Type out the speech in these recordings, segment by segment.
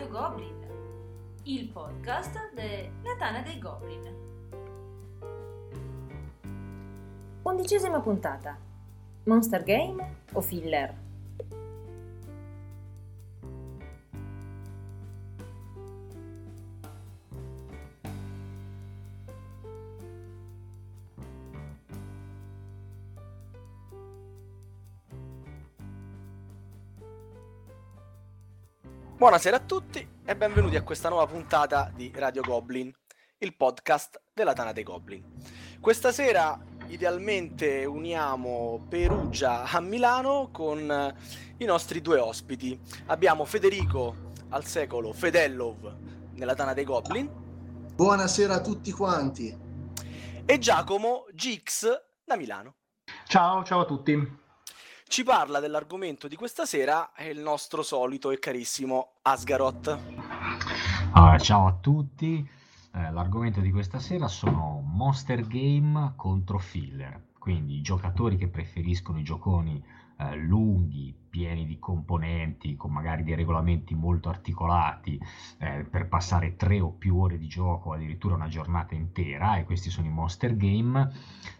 Radio Goblin, il podcast della Tana dei Goblin. Undicesima puntata. Monster Game o Filler? Buonasera a tutti e benvenuti a questa nuova puntata di Radio Goblin, il podcast della Tana dei Goblin. Questa sera idealmente uniamo Perugia a Milano con i nostri due ospiti. Abbiamo Federico al secolo Fedellov nella Tana dei Goblin Buonasera a tutti quanti. e Giacomo Gix da Milano. Ciao, ciao a tutti. Ci parla dell'argomento di questa sera è il nostro solito e carissimo Asgaroth. Ah, ciao a tutti, Eh, l'argomento di questa sera sono Monster Game contro Filler, quindi i giocatori che preferiscono i gioconi eh, lunghi, pieni di componenti, con magari dei regolamenti molto articolati eh, per passare tre o più ore di gioco, addirittura una giornata intera, e questi sono i Monster Game,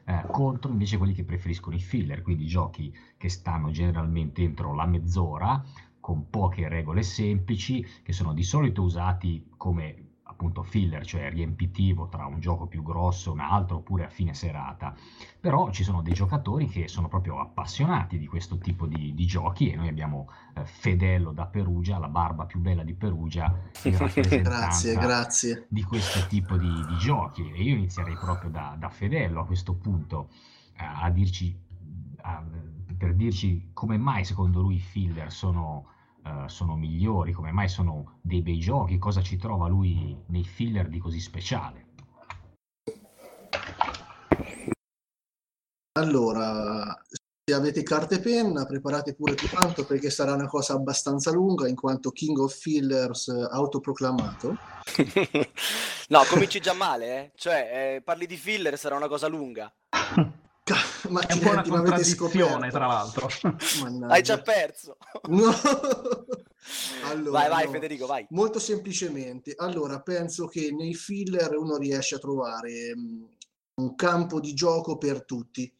eh, contro invece quelli che preferiscono i filler, quindi giochi che stanno generalmente entro la mezz'ora, con poche regole semplici, che sono di solito usati come appunto filler, cioè riempitivo tra un gioco più grosso e un altro, oppure a fine serata. Però ci sono dei giocatori che sono proprio appassionati di questo tipo di, di giochi e noi abbiamo eh, Fedello da Perugia, la barba più bella di Perugia, Grazie, grazie. di questo tipo di, di giochi. E io inizierei proprio da, da Fedello a questo punto eh, a dirci, a- per dirci come mai secondo lui i filler sono, eh, sono migliori, come mai sono dei bei giochi, cosa ci trova lui nei filler di così speciale. Allora, se avete carta e penna, preparate pure più tanto perché sarà una cosa abbastanza lunga in quanto King of Fillers eh, autoproclamato. no, cominci già male, eh? Cioè, eh, parli di filler, sarà una cosa lunga. Ma È un po' una contraddizione, scoperto. tra l'altro. Mannaggia. Hai già perso. No. Allora, vai, vai, no. Federico, vai. Molto semplicemente, allora penso che nei filler uno riesce a trovare mh, un campo di gioco per tutti,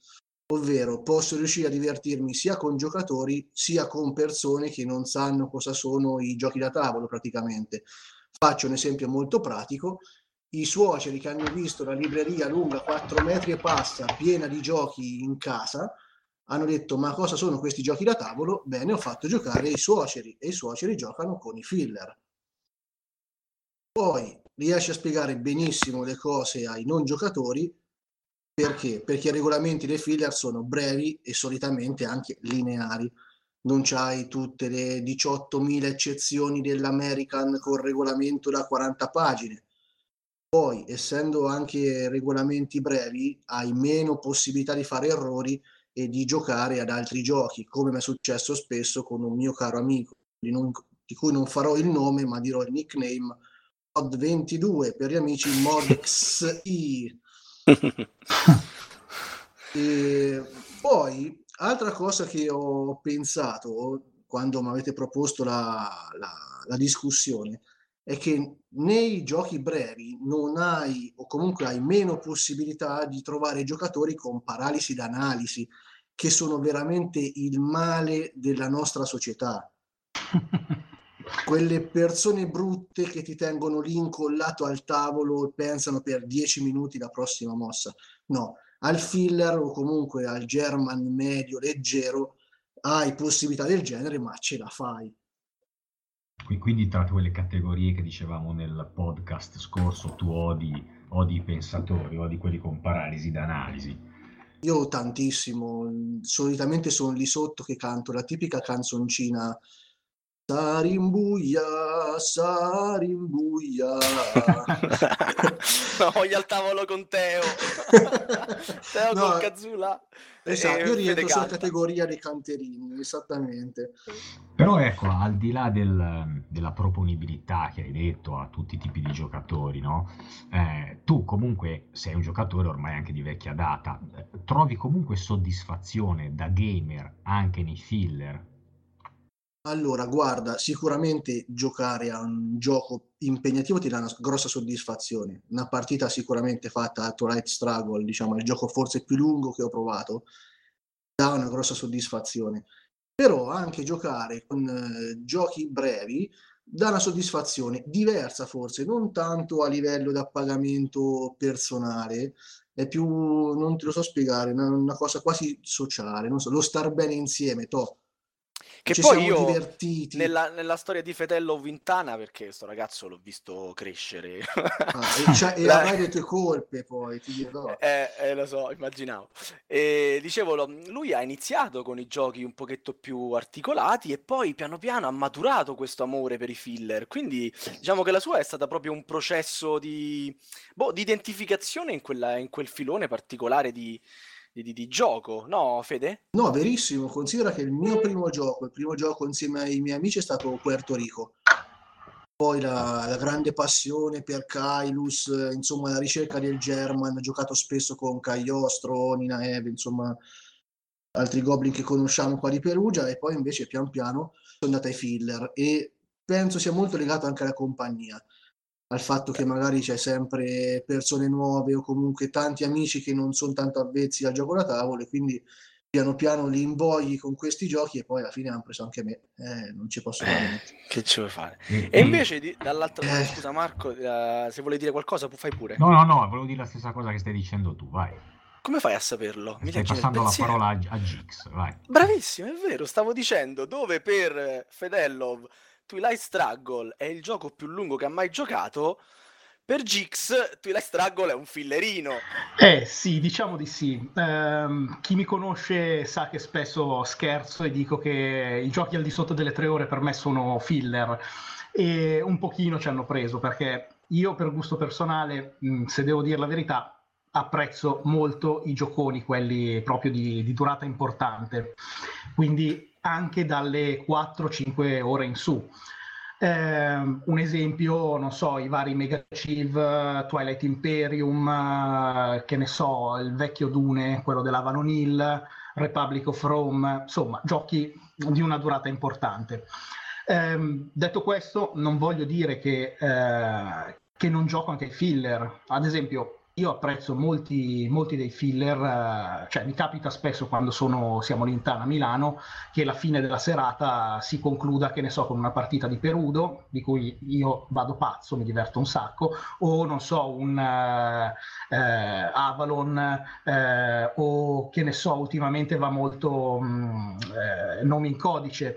ovvero posso riuscire a divertirmi sia con giocatori sia con persone che non sanno cosa sono i giochi da tavolo praticamente. Faccio un esempio molto pratico. I suoceri che hanno visto la libreria lunga 4 metri e passa, piena di giochi in casa, hanno detto ma cosa sono questi giochi da tavolo? Bene, ho fatto giocare i suoceri e i suoceri giocano con i filler. Poi riesce a spiegare benissimo le cose ai non giocatori perché? Perché i regolamenti dei filler sono brevi e solitamente anche lineari. Non c'hai tutte le 18.000 eccezioni dell'American con regolamento da 40 pagine. Poi, essendo anche regolamenti brevi, hai meno possibilità di fare errori e di giocare ad altri giochi, come mi è successo spesso con un mio caro amico, di, non- di cui non farò il nome, ma dirò il nickname Mod22 per gli amici ModXI. E poi, altra cosa che ho pensato quando mi avete proposto la, la- la discussione è che nei giochi brevi non hai, o comunque hai meno possibilità di trovare giocatori con paralisi d'analisi, che sono veramente il male della nostra società. Quelle persone brutte che ti tengono lì incollato al tavolo e pensano per 10 minuti la prossima mossa. No, al filler o comunque al German medio leggero hai possibilità del genere, ma ce la fai. Qui- Quindi tra quelle categorie che dicevamo nel podcast scorso, tu odi, odi i pensatori, odi quelli con paralisi d'analisi. Io tantissimo, solitamente sono lì sotto che canto la tipica canzoncina Sarimbuia, Sarimbuia. no, voglio al tavolo con Teo. Teo No, con Kazula. Esatto, io Fede rientro sulla categoria dei canterini, esattamente. Però ecco, al di là del- della proponibilità che hai detto a tutti i tipi di giocatori, no? Eh, tu comunque sei un giocatore ormai anche di vecchia data, eh, trovi comunque soddisfazione da gamer anche nei filler? Allora, guarda, sicuramente giocare a un gioco impegnativo ti dà una grossa soddisfazione. Una partita sicuramente fatta a Twilight Struggle, diciamo, il gioco forse più lungo che ho provato, dà una grossa soddisfazione. Però anche giocare con eh, giochi brevi dà una soddisfazione diversa forse, non tanto a livello da pagamento personale, è più, non te lo so spiegare, una, una cosa quasi sociale, so, lo star bene insieme, to Che ci poi io divertiti. nella, nella storia di Fetello Vintana, perché sto ragazzo l'ho visto crescere. Ah, e, c'ha- e La- avrai le tue colpe poi, ti dirò. Eh, eh, lo so, immaginavo. E dicevo, lui ha iniziato con i giochi un pochetto più articolati e poi piano piano ha maturato questo amore per i filler. Quindi diciamo che la sua è stata proprio un processo di, boh, di identificazione in, quella- in quel filone particolare di, di- di- gioco, no, Fede? No, verissimo, considera che il mio primo gioco, il primo gioco insieme ai miei amici è stato Puerto Rico. Poi la, la grande passione per Kailus, eh, insomma la ricerca del German, ho giocato spesso con Cagliostro, Nina Eve, insomma altri goblin che conosciamo qua di Perugia e poi invece pian piano sono andato ai filler e penso sia molto legato anche alla compagnia, al fatto che magari c'è sempre persone nuove o comunque tanti amici che non sono tanto avvezzi al gioco da tavolo e quindi piano piano li invogli con questi giochi e poi alla fine hanno preso anche me, eh, non ci posso fare niente. Che ci vuoi fare? E, E invece di- dall'altra Eh. scusa Marco, eh, se vuoi dire qualcosa, fai pure. No, no, no, volevo dire la stessa cosa che stai dicendo tu, vai. Come fai a saperlo? Mi Stai passando la parola a, a Gix, vai. Bravissimo, è vero, stavo dicendo, dove per eh, Fedellov Twilight Struggle è il gioco più lungo che ha mai giocato, per Gix Twilight Struggle è un fillerino. Eh sì, diciamo di sì. Ehm, chi mi conosce sa che spesso scherzo e dico che i giochi al di sotto delle tre ore per me sono filler e un pochino ci hanno preso perché io per gusto personale, mh, se devo dire la verità, apprezzo molto i gioconi, quelli proprio di, di durata importante, quindi anche dalle 4-5 ore in su. Ehm, un esempio, non so, i vari Mega Chiv, eh, Twilight Imperium, eh, che ne so, il vecchio Dune, quello dell'Avalon Hill, Republic of Rome, insomma, giochi di una durata importante. Ehm, detto questo, non voglio dire che, eh, che non gioco anche ai filler. Ad esempio, io apprezzo molti, molti dei filler, eh, cioè mi capita spesso quando sono, siamo all'Intana a Milano che la fine della serata si concluda, che ne so, con una partita di Perudo, di cui io vado pazzo, mi diverto un sacco, o non so, un eh, eh, Avalon, eh, o che ne so, ultimamente va molto mh, eh, nome in codice.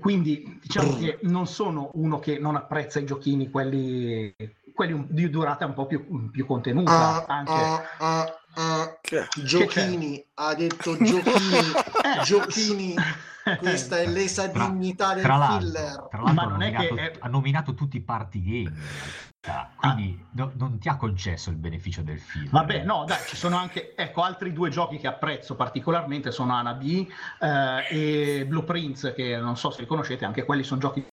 Quindi diciamo che non sono uno che non apprezza i giochini, quelli, quelli un- di durata un po' più, più contenuta. Ah, anche. ah, ah, ah. Che- Giochini, ha detto giochini, Eh, giochini, questa è l'esa Tra- dignità del Tra filler. tra l'altro Ma ha, non è che nominato, è- ha nominato tutti i party game realtà, quindi no- non ti ha concesso il beneficio del film. Vabbè, no, dai, ci sono anche, ecco, altri due giochi che apprezzo particolarmente sono Anabi eh, e Blueprints, che non so se li conoscete, anche quelli sono giochi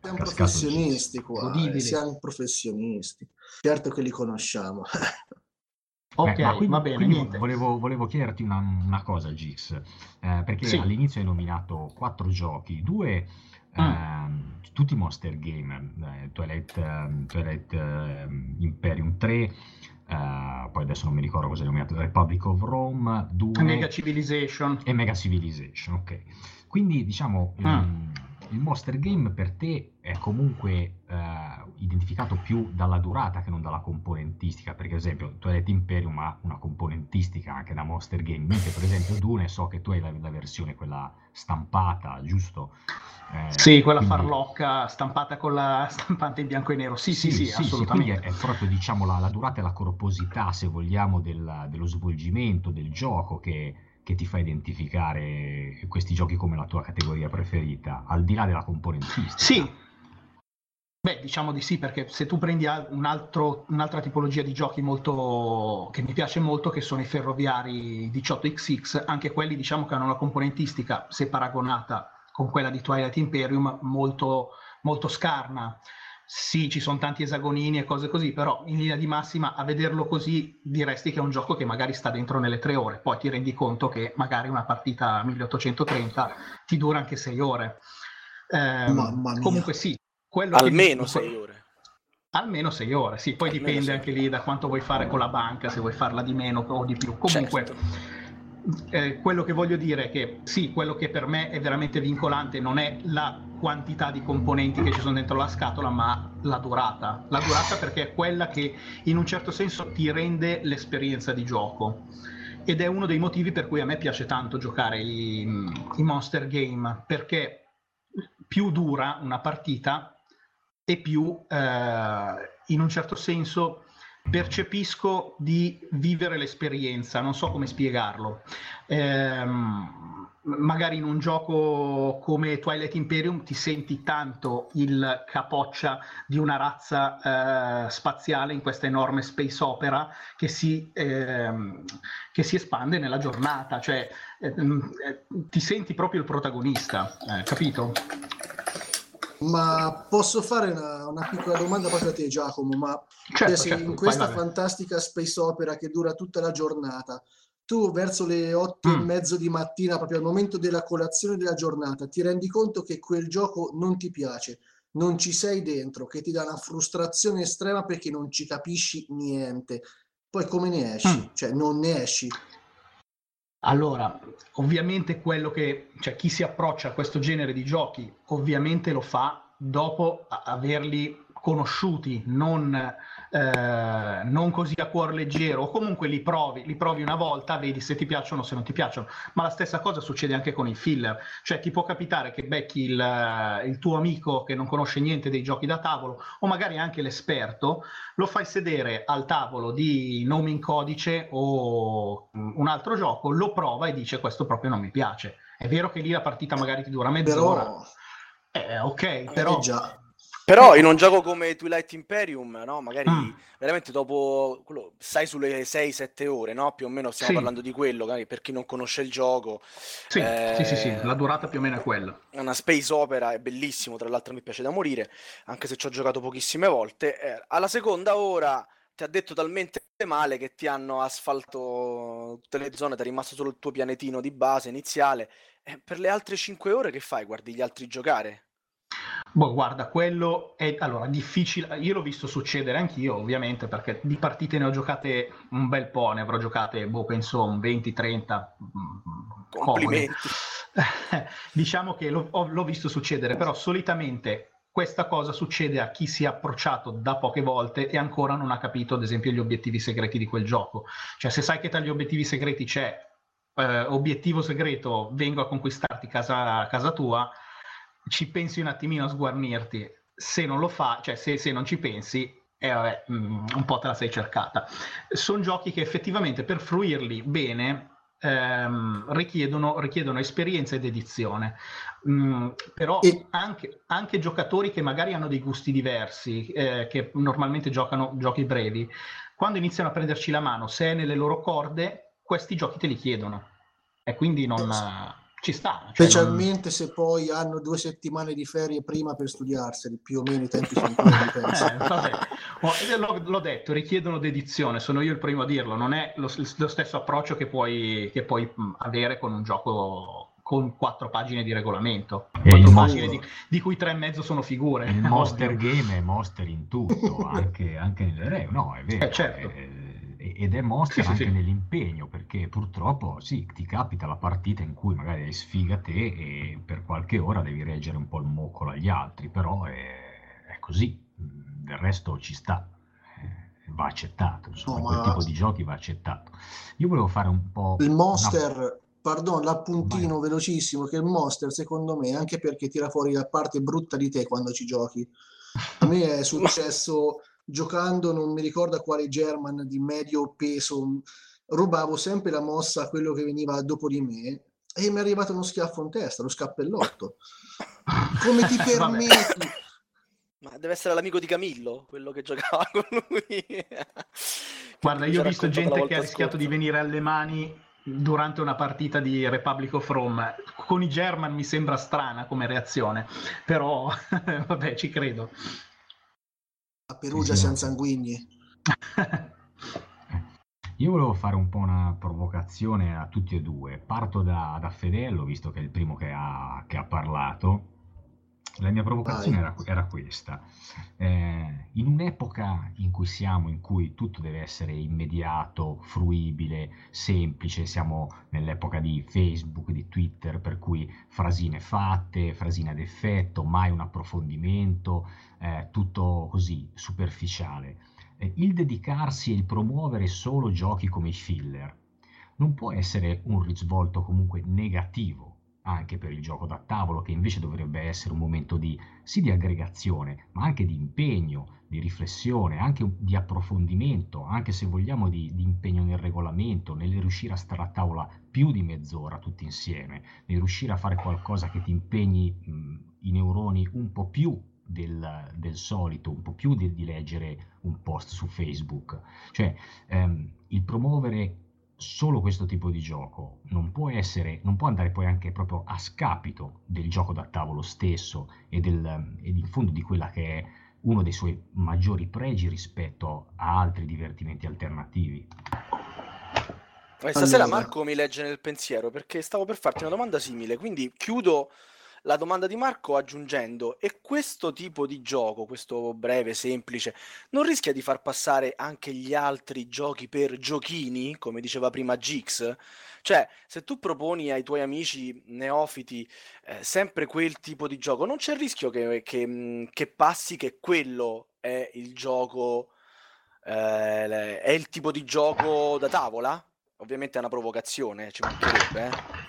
Siamo Cascato professionisti qua, eh, Godibili. siamo professionisti. Certo che li conosciamo. Ok, Eh, ma quindi- va bene. Volevo, volevo chiederti una, una cosa, Gix, eh, perché Sì. all'inizio hai nominato quattro giochi, due Mm. ehm, tutti monster game, eh, Twilight, ehm, Twilight, ehm, Imperium 3, eh, poi adesso non mi ricordo cosa hai nominato, Republic of Rome, 2 Mega Civilization. e Mega Civilization, ok. Quindi diciamo Mm. Il monster game per te è comunque eh, identificato più dalla durata che non dalla componentistica, perché ad esempio Twilight Imperium ha una componentistica anche da monster game, mentre per esempio Dune so che tu hai la, la versione quella stampata, giusto? Eh, Sì, quella quindi- farlocca stampata con la stampante in bianco e nero. Sì, sì, sì, quindi assolutamente. è proprio diciamo la, la durata e la corposità, se vogliamo, del- dello svolgimento del gioco che, che ti fa identificare questi giochi come la tua categoria preferita, al di là della componentistica. Sì. Beh, diciamo di sì, perché se tu prendi un altro- un'altra tipologia di giochi molto, che mi piace molto, che sono i ferroviari 18XX, anche quelli diciamo che hanno una componentistica, se paragonata con quella di Twilight Imperium, molto, molto scarna. Sì, ci sono tanti esagonini e cose così, però in linea di massima a vederlo così diresti che è un gioco che magari sta dentro nelle tre ore, poi ti rendi conto che magari una partita a 1830 ti dura anche sei ore. Eh, comunque sì, almeno 6 ore. Almeno 6 ore, sì, poi almeno dipende anche lì da quanto vuoi fare con la banca, se vuoi farla di meno o di più. Comunque, certo. Eh, quello che voglio dire è che sì, quello che per me è veramente vincolante non è la quantità di componenti che ci sono dentro la scatola, ma la durata. La durata perché è quella che in un certo senso ti rende l'esperienza di gioco. Ed è uno dei motivi per cui a me piace tanto giocare i, i monster game, perché più dura una partita e più eh, in un certo senso percepisco di vivere l'esperienza, non so come spiegarlo. Eh, magari in un gioco come Twilight Imperium ti senti tanto il capoccia di una razza eh, spaziale in questa enorme space opera che si, eh, che si espande nella giornata, cioè eh, ti senti proprio il protagonista, eh, capito? Ma posso fare una, una, piccola domanda proprio a te, Giacomo? Ma certo, certo, in questa fantastica space opera che dura tutta la giornata, tu verso le otto mm. e mezzo di mattina, proprio al momento della colazione della giornata, ti rendi conto che quel gioco non ti piace, non ci sei dentro, che ti dà una frustrazione estrema perché non ci capisci niente. Poi come ne esci? Mm. Cioè, non ne esci. Allora, ovviamente quello che, cioè chi si approccia a questo genere di giochi, ovviamente lo fa dopo averli conosciuti, non, eh, non, così a cuor leggero, o comunque li provi, li provi una volta, vedi se ti piacciono o se non ti piacciono. Ma la stessa cosa succede anche con i filler, cioè ti può capitare che becchi il, il tuo amico che non conosce niente dei giochi da tavolo, o magari anche l'esperto, lo fai sedere al tavolo di nome in codice o un altro gioco, lo prova e dice questo proprio non mi piace. È vero che lì la partita magari ti dura mezz'ora. Però... Eh, ok, però... Eh già però in un gioco come Twilight Imperium, no? magari mm. veramente dopo quello, stai sulle 6-7 ore, no? più o meno stiamo sì. parlando di quello, per chi non conosce il gioco. Sì, eh, sì, sì, sì, la durata più o meno è quella. È una space opera, è bellissimo, tra l'altro mi piace da morire, anche se ci ho giocato pochissime volte. Eh, alla seconda ora ti ha detto talmente male che ti hanno asfaltato tutte le zone, ti è rimasto solo il tuo pianetino di base iniziale. Eh, per le altre 5 ore che fai? Guardi gli altri giocare? Boh, guarda, quello è allora difficile. Io l'ho visto succedere anch'io, ovviamente, perché di partite ne ho giocate un bel po', ne avrò giocate, boh, penso un 20-30. Mm, Complimenti. diciamo che l'ho, l'ho visto succedere, però solitamente questa cosa succede a chi si è approcciato da poche volte e ancora non ha capito, ad esempio, gli obiettivi segreti di quel gioco. Cioè, se sai che tra gli obiettivi segreti c'è eh, obiettivo segreto, vengo a conquistarti casa, casa tua ci pensi un attimino a sguarnirti, se non lo fa, cioè se, se non ci pensi, eh, vabbè, mm, un po' te la sei cercata. Sono giochi che effettivamente per fruirli bene ehm, richiedono, richiedono, esperienza ed edizione. Mm, però e... anche, anche, giocatori che magari hanno dei gusti diversi, eh, che normalmente giocano giochi brevi, quando iniziano a prenderci la mano, se è nelle loro corde, questi giochi te li chiedono. E quindi non... Eh, ci sta. Cioè Specialmente non... se poi hanno due settimane di ferie prima per studiarseli, più o meno i tempi sono quelli, eh, l'ho, l'ho, detto, richiedono dedizione, sono io il primo a dirlo, non è lo, lo stesso approccio che puoi, che puoi avere con un gioco con quattro pagine di regolamento, quattro pagine di, di, cui tre e mezzo sono figure. Il monster game è monster in tutto, anche, anche nelle regole, no, è vero. Eh, certo. È, ed è mostra sì, anche sì, nell'impegno, perché purtroppo sì, ti capita la partita in cui magari hai sfiga te e per qualche ora devi reggere un po' il moccolo agli altri, però è, è così, del resto ci sta, eh, va accettato, insomma, no, quel tipo di giochi va accettato. Io volevo fare un po'... Il monster... Una... Pardon, l'appuntino Vai. velocissimo che il monster secondo me anche perché tira fuori la parte brutta di te quando ci giochi. A me è successo giocando, non mi ricordo a quale German di medio peso, rubavo sempre la mossa a quello che veniva dopo di me e mi è arrivato uno schiaffo in testa, lo scappellotto. Come ti permetti? Ma deve essere l'amico di Camillo, quello che giocava con lui. Guarda, io ho visto gente che ha rischiato di venire alle mani durante una partita di Republic of Rome. Con i German mi sembra strana come reazione, però vabbè, ci credo. A Perugia siamo sanguigni. Io volevo fare un po' una provocazione a tutti e due. Parto da, da Fedello, visto che è il primo che ha, che ha parlato. La mia provocazione era, era, questa. Eh, in un'epoca in cui siamo, in cui tutto deve essere immediato, fruibile, semplice, siamo nell'epoca di Facebook, di Twitter, per cui frasine fatte, frasine ad effetto, mai un approfondimento, eh, tutto così superficiale. Eh, il dedicarsi e il promuovere solo giochi come i filler non può essere un risvolto comunque negativo anche per il gioco da tavolo, che invece dovrebbe essere un momento di, sì di aggregazione, ma anche di impegno, di riflessione, anche di approfondimento, anche se vogliamo di, di impegno nel regolamento, nel riuscire a stare a tavola più di mezz'ora tutti insieme, nel riuscire a fare qualcosa che ti impegni mh, i neuroni un po' più del, del, solito, un po' più di, di, leggere un post su Facebook. Cioè, ehm, il promuovere solo questo tipo di gioco non può essere, non può andare poi anche proprio a scapito del gioco da tavolo stesso e, del, e in fondo di quella che è uno dei suoi maggiori pregi rispetto a altri divertimenti alternativi. Stasera Marco mi legge nel pensiero perché stavo per farti una domanda simile, quindi chiudo la domanda di Marco aggiungendo, e questo tipo di gioco, questo breve, semplice, non rischia di far passare anche gli altri giochi per giochini, come diceva prima Gix? Cioè, se tu proponi ai tuoi amici neofiti eh, sempre quel tipo di gioco, non c'è il rischio che, che, che passi che quello è il gioco, eh, è il tipo di gioco da tavola? Ovviamente è una provocazione, ci mancherebbe, eh?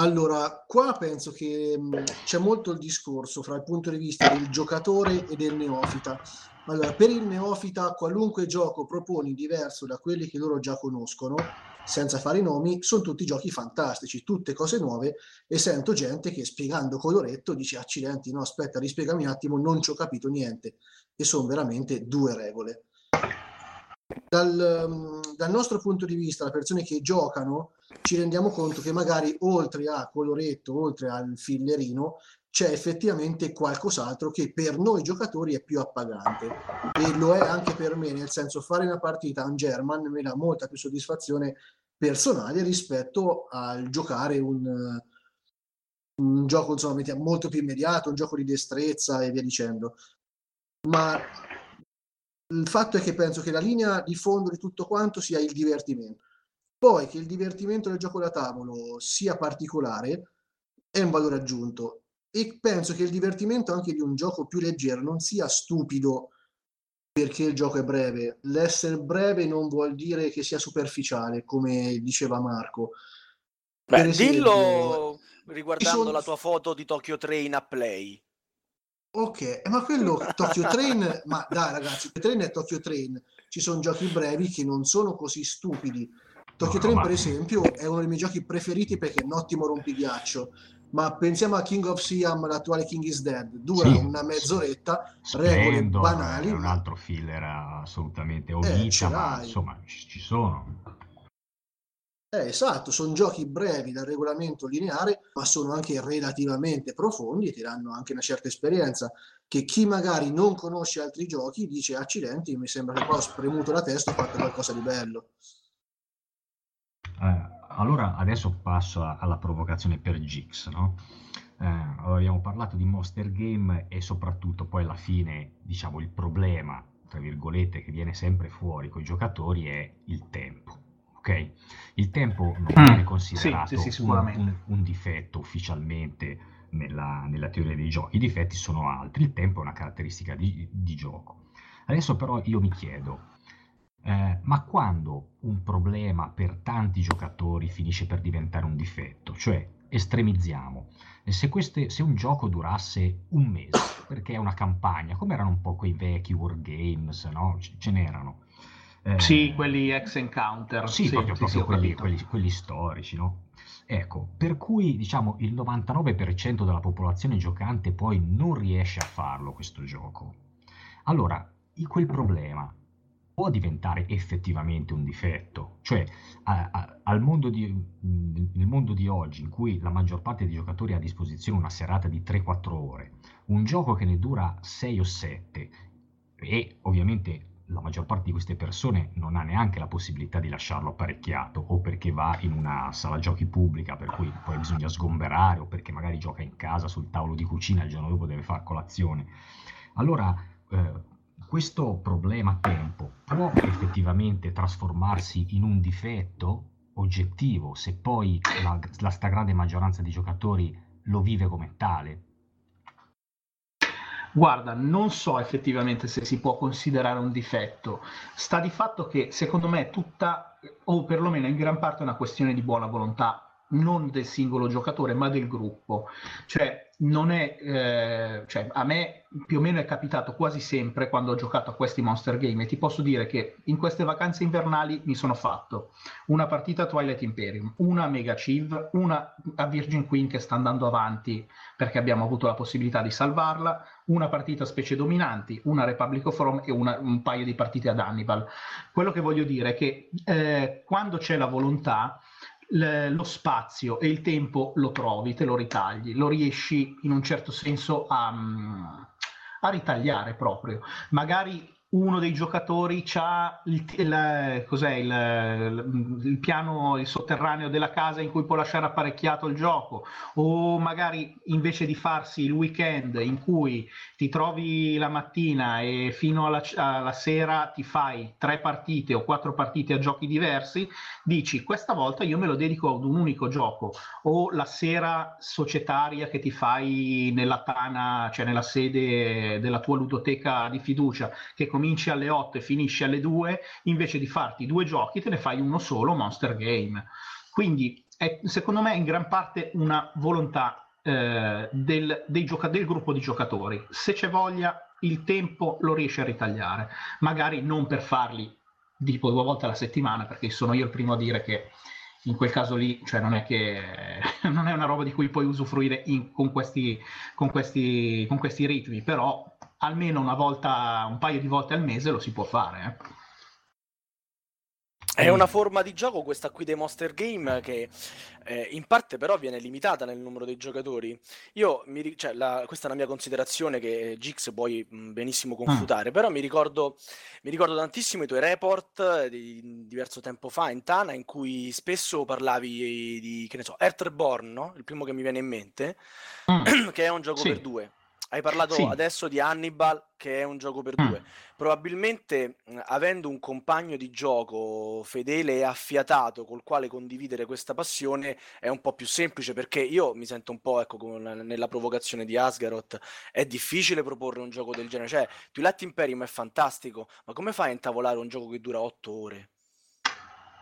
Allora, qua penso che mh, c'è molto il discorso fra il punto di vista del giocatore e del neofita. Allora, per il neofita, qualunque gioco proponi diverso da quelli che loro già conoscono, senza fare i nomi, sono tutti giochi fantastici, tutte cose nuove e sento gente che spiegando coloretto dice accidenti, no aspetta, rispiegami un attimo, non ci ho capito niente e sono veramente due regole. Dal, dal nostro punto di vista, le persone che giocano ci rendiamo conto che magari oltre a coloretto, oltre al fillerino, c'è effettivamente qualcos'altro che per noi giocatori è più appagante e lo è anche per me, nel senso fare una partita un German mi dà molta più soddisfazione personale rispetto al giocare un, un gioco insomma molto più immediato, un gioco di destrezza e via dicendo. Ma il fatto è che penso che la linea di fondo di tutto quanto sia il divertimento poi che il divertimento del gioco da tavolo sia particolare è un valore aggiunto e penso che il divertimento anche di un gioco più leggero non sia stupido perché il gioco è breve. L'essere breve non vuol dire che sia superficiale, come diceva Marco. Beh, esempio, dillo riguardando sono... la tua foto di Tokyo Train a Play. Ok, ma quello Tokyo Train, ma dai ragazzi, Tokyo Train è Tokyo Train. Ci sono giochi brevi che non sono così stupidi Tokyo no, Train, ma... per esempio, è uno dei miei giochi preferiti perché è un ottimo rompighiaccio. Ma pensiamo a King of Siam, l'attuale King is Dead, dura sì. una mezz'oretta, regole banali. È un altro filler assolutamente omissa, eh, ma insomma ci sono. Eh, esatto, sono giochi brevi dal regolamento lineare, ma sono anche relativamente profondi e ti danno anche una certa esperienza che chi magari non conosce altri giochi dice accidenti, mi sembra che qua ho spremuto la testa e ho fatto qualcosa di bello. Eh, allora adesso passo a, alla provocazione per Gix, no? Eh, abbiamo parlato di Monster Game e soprattutto poi alla fine, diciamo, il problema, tra virgolette, che viene sempre fuori con i giocatori è il tempo. Ok? Il tempo non mm, viene considerato sì, sì, sì, un, un, un, difetto ufficialmente nella, nella, teoria dei giochi, i difetti sono altri, il tempo è una caratteristica di, di gioco. Adesso però io mi chiedo, eh, ma quando un problema per tanti giocatori finisce per diventare un difetto? Cioè, estremizziamo. Se, queste, se un gioco durasse un mese, perché è una campagna, come erano un po' quei vecchi wargames, no? C- ce n'erano. Eh, sì, quelli ex encounter. Sì, sì proprio, sì, proprio sì, quelli, quelli, quelli, storici, no? Ecco, per cui diciamo il 99% della popolazione giocante poi non riesce a farlo questo gioco. Allora, quel problema può diventare effettivamente un difetto. Cioè, a, a, al mondo di, nel mondo di oggi, in cui la maggior parte dei giocatori ha a disposizione una serata di 3-4 ore, un gioco che ne dura 6 o 7 e ovviamente la maggior parte di queste persone non ha neanche la possibilità di lasciarlo apparecchiato o perché va in una sala giochi pubblica per cui poi bisogna sgomberare o perché magari gioca in casa sul tavolo di cucina il giorno dopo deve fare colazione. Allora eh, questo problema tempo può effettivamente trasformarsi in un difetto oggettivo se poi la, la stragrande maggioranza di giocatori lo vive come tale? Guarda, non so effettivamente se si può considerare un difetto. Sta di fatto che secondo me è tutta, o perlomeno in gran parte, una questione di buona volontà non del singolo giocatore, ma del gruppo. Cioè, non è, eh, cioè, a me più o meno è capitato quasi sempre quando ho giocato a questi Monster Game e ti posso dire che in queste vacanze invernali mi sono fatto una partita Twilight Imperium, una Mega Chiv, una a Virgin Queen che sta andando avanti perché abbiamo avuto la possibilità di salvarla, una partita Specie Dominanti, una Republic of Rome e una, un paio di partite ad Hannibal. Quello che voglio dire è che eh, quando c'è la volontà lo spazio e il tempo lo trovi, te lo ritagli, lo riesci in un certo senso a, mm, a ritagliare proprio. Magari uno dei giocatori ha il, il, il, il, piano, il sotterraneo della casa in cui può lasciare apparecchiato il gioco, o magari invece di farsi il weekend in cui ti trovi la mattina e fino alla, alla sera ti fai tre partite o quattro partite a giochi diversi, dici questa volta io me lo dedico ad un unico gioco, o la sera societaria che ti fai nella tana, cioè nella sede della tua ludoteca di fiducia, che cominci alle 8 e finisci alle 2, invece di farti due giochi te ne fai uno solo Monster Game. Quindi è secondo me in gran parte una volontà eh, del, gioca- del gruppo di giocatori. Se c'è voglia, il tempo lo riesce a ritagliare, magari non per farli tipo due volte alla settimana, perché sono io il primo a dire che in quel caso lì, cioè non è che non è una roba di cui puoi usufruire in, con, questi, con, questi, con questi ritmi, però almeno una volta, un paio di volte al mese lo si può fare. Eh. È una forma di gioco questa qui dei Monster Game che eh, in parte però viene limitata nel numero dei giocatori. Io mi, cioè, la, questa è una mia considerazione che Gix puoi mh, benissimo ah. confutare, ah. però mi ricordo, mi ricordo tantissimo i tuoi report di diverso tempo fa in Tana in cui spesso parlavi di, che ne so, Earth Reborn, no? il primo che mi viene in mente, ah. che è un gioco sì. per due. Hai parlato sì. adesso di Hannibal, che è un gioco per mm. due. Probabilmente, avendo un compagno di gioco fedele e affiatato col quale condividere questa passione, è un po' più semplice perché io mi sento un po' ecco, con, nella provocazione di Asgaroth. È difficile proporre un gioco del genere. Cioè, Twilight Imperium è fantastico, ma come fai a intavolare un gioco che dura otto ore?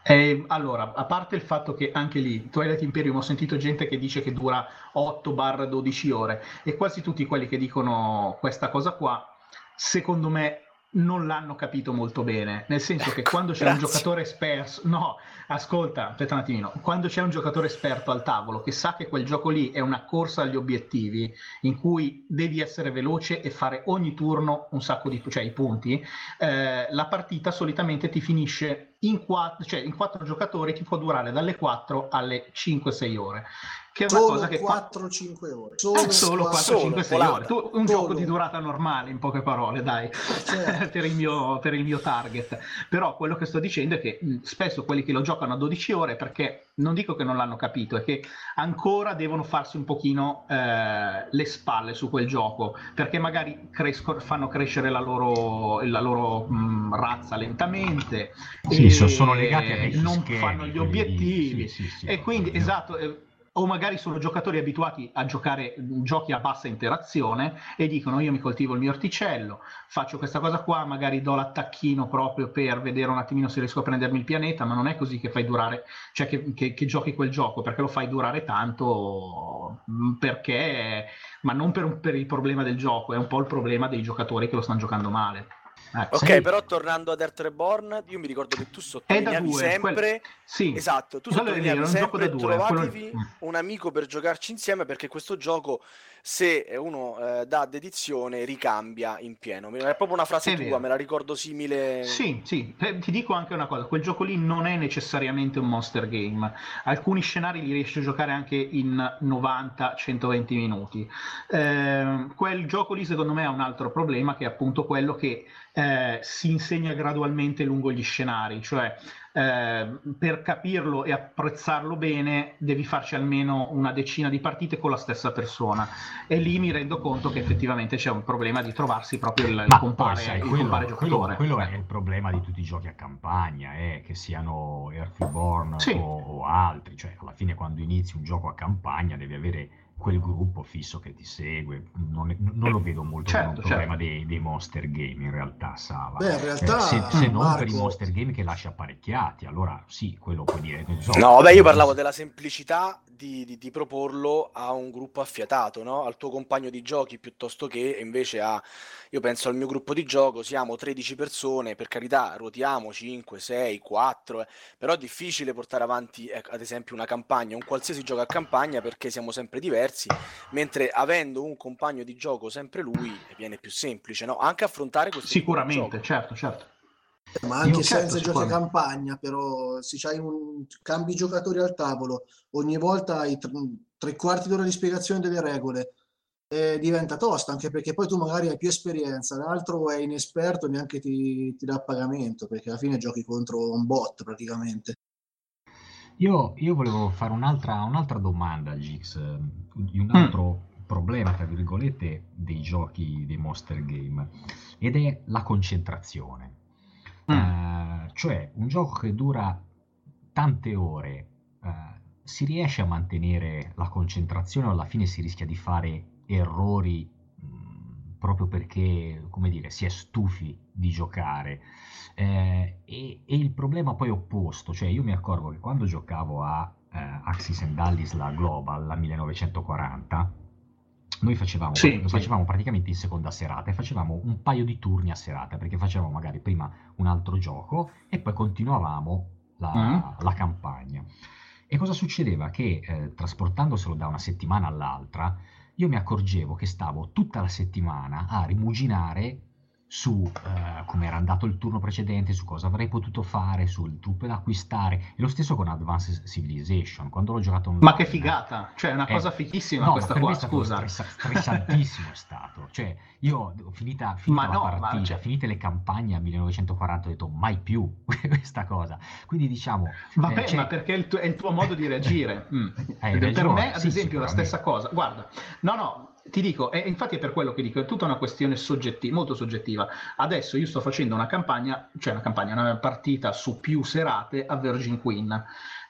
Eh, allora, a parte il fatto che anche lì, Twilight Imperium, ho sentito gente che dice che dura 8-12 ore e quasi tutti quelli che dicono questa cosa qua, secondo me non l'hanno capito molto bene, nel senso che ecco, quando c'è grazie. un giocatore esperto, no, ascolta, aspetta un attimino, quando c'è un giocatore esperto al tavolo che sa che quel gioco lì è una corsa agli obiettivi in cui devi essere veloce e fare ogni turno un sacco di cioè i punti, eh, la partita solitamente ti finisce in quattro, cioè in quattro giocatori ti può durare dalle 4 alle 5-6 ore che è una solo cosa che 4-5 ore. Solo, eh, solo 4-5-6 ore. Tu, un solo. gioco di durata normale in poche parole dai. Certo. per, il mio, per, il mio, target. Però quello che sto dicendo è che mh, spesso quelli che lo giocano a 12 ore perché non dico che non l'hanno capito è che ancora devono farsi un pochino eh, le spalle su quel gioco perché magari cresco, fanno crescere la loro, la loro mh, razza lentamente sì, sono legati a non schemi, fanno gli obiettivi. Sì, sì, e quindi esatto eh, o magari sono giocatori abituati a giocare giochi a bassa interazione e dicono io mi coltivo il mio orticello, faccio questa cosa qua, magari do l'attacchino proprio per vedere un attimino se riesco a prendermi il pianeta, ma non è così che fai durare, cioè che, che, che giochi quel gioco, perché lo fai durare tanto mm, perché, ma non per, per il problema del gioco, è un po' il problema dei giocatori che lo stanno giocando male. Eh, ok, sei... però tornando ad Earth Reborn, io mi ricordo che tu sottolineavi sempre... Quel Sì, Esatto, tu quello gioco da sempre due. quello- trovatevi Mm. un amico per giocarci insieme perché questo gioco se uno eh, dà dedizione ricambia in pieno. È proprio una frase È tua, vero. me la ricordo simile. Sì, sì, Eh, ti dico anche una cosa, quel gioco lì non è necessariamente un monster game, alcuni scenari li riesci a giocare anche in 90-120 minuti. Eh, quel gioco lì secondo me ha un altro problema che è appunto quello che eh, si insegna gradualmente lungo gli scenari, cioè eh, per capirlo e apprezzarlo bene devi farci almeno una decina di partite con la stessa persona e lì mi rendo conto che effettivamente c'è un problema di trovarsi proprio il, Ma compare, poi, sai, il quello, compare quello- giocatore. quello è il problema di tutti i giochi a campagna, eh, che siano Earthborn Sì. o, o altri. Cioè, alla fine, quando inizi un gioco a campagna, devi avere quel gruppo fisso che ti segue. Non, non lo vedo molto come Certo, un problema certo. dei, dei monster game, in realtà, Sava. Beh, in Eh, realtà, se, se non per i Marco- monster game che lasci apparecchiati, allora sì, quello puoi dire. non so. No, vabbè, io parlavo della semplicità di, di- di proporlo a un gruppo affiatato, no? Al tuo compagno di giochi piuttosto che invece a. Io penso al mio gruppo di gioco, siamo 13 persone, per carità, ruotiamo 5, 6, 4, eh, però è difficile portare avanti, ecco, ad esempio, una campagna, un qualsiasi gioco a campagna perché siamo sempre diversi, mentre avendo un compagno di gioco sempre lui viene più semplice, no? Anche affrontare questo Sicuramente, certo, certo. Ma anche Io- senza certo, giochi a campagna, però se c'hai un cambi giocatori al tavolo, ogni volta hai tre, tre quarti d'ora di spiegazione delle regole, eh, diventa tosta, anche perché poi tu magari hai più esperienza, l'altro è inesperto, neanche ti, ti dà a pagamento, perché alla fine giochi contro un bot praticamente. Io, io volevo fare un'altra, un'altra domanda, Gix, di un Mm. altro problema, tra virgolette, dei giochi dei monster game, ed è la concentrazione. Mm. Eh, cioè, un gioco che dura tante ore, eh, si riesce a mantenere la concentrazione o alla fine si rischia di fare errori mh, proprio perché, come dire, si è stufi di giocare. Eh, e, e il problema poi opposto, cioè io mi accorgo che quando giocavo a eh, Axis and Allies, la Global, la 1940, noi facevamo, Sì, lo sì. facevamo praticamente in seconda serata e facevamo un paio di turni a serata perché facevamo magari prima un altro gioco e poi continuavamo la, Mm. la campagna. E cosa succedeva? Che eh, trasportandoselo da una settimana all'altra, io mi accorgevo che stavo tutta la settimana a rimuginare su eh, come era andato il turno precedente, su cosa avrei potuto fare, sulle truppe da acquistare. E lo stesso con Advanced Civilization, quando l'ho giocato online. Ma che figata! Cioè, è una Eh, cosa fichissima no, questa qua, è scusa. stressa- stressantissimo è stato. Cioè, io finita, finita la no, partita, cioè- finite le campagne a 1940, ho detto mai più questa cosa. Quindi diciamo, Vabbè, eh, cioè- ma perché è il, tuo, è il tuo modo di reagire. Mm. Hai per ragione, me, ad sì, esempio, la sicuramente. stessa cosa. Guarda, no, no, ti dico, e infatti è per quello che dico, è tutta una questione soggettiva, molto soggettiva. Adesso io sto facendo una campagna, cioè una campagna, una partita su più serate a Virgin Queen.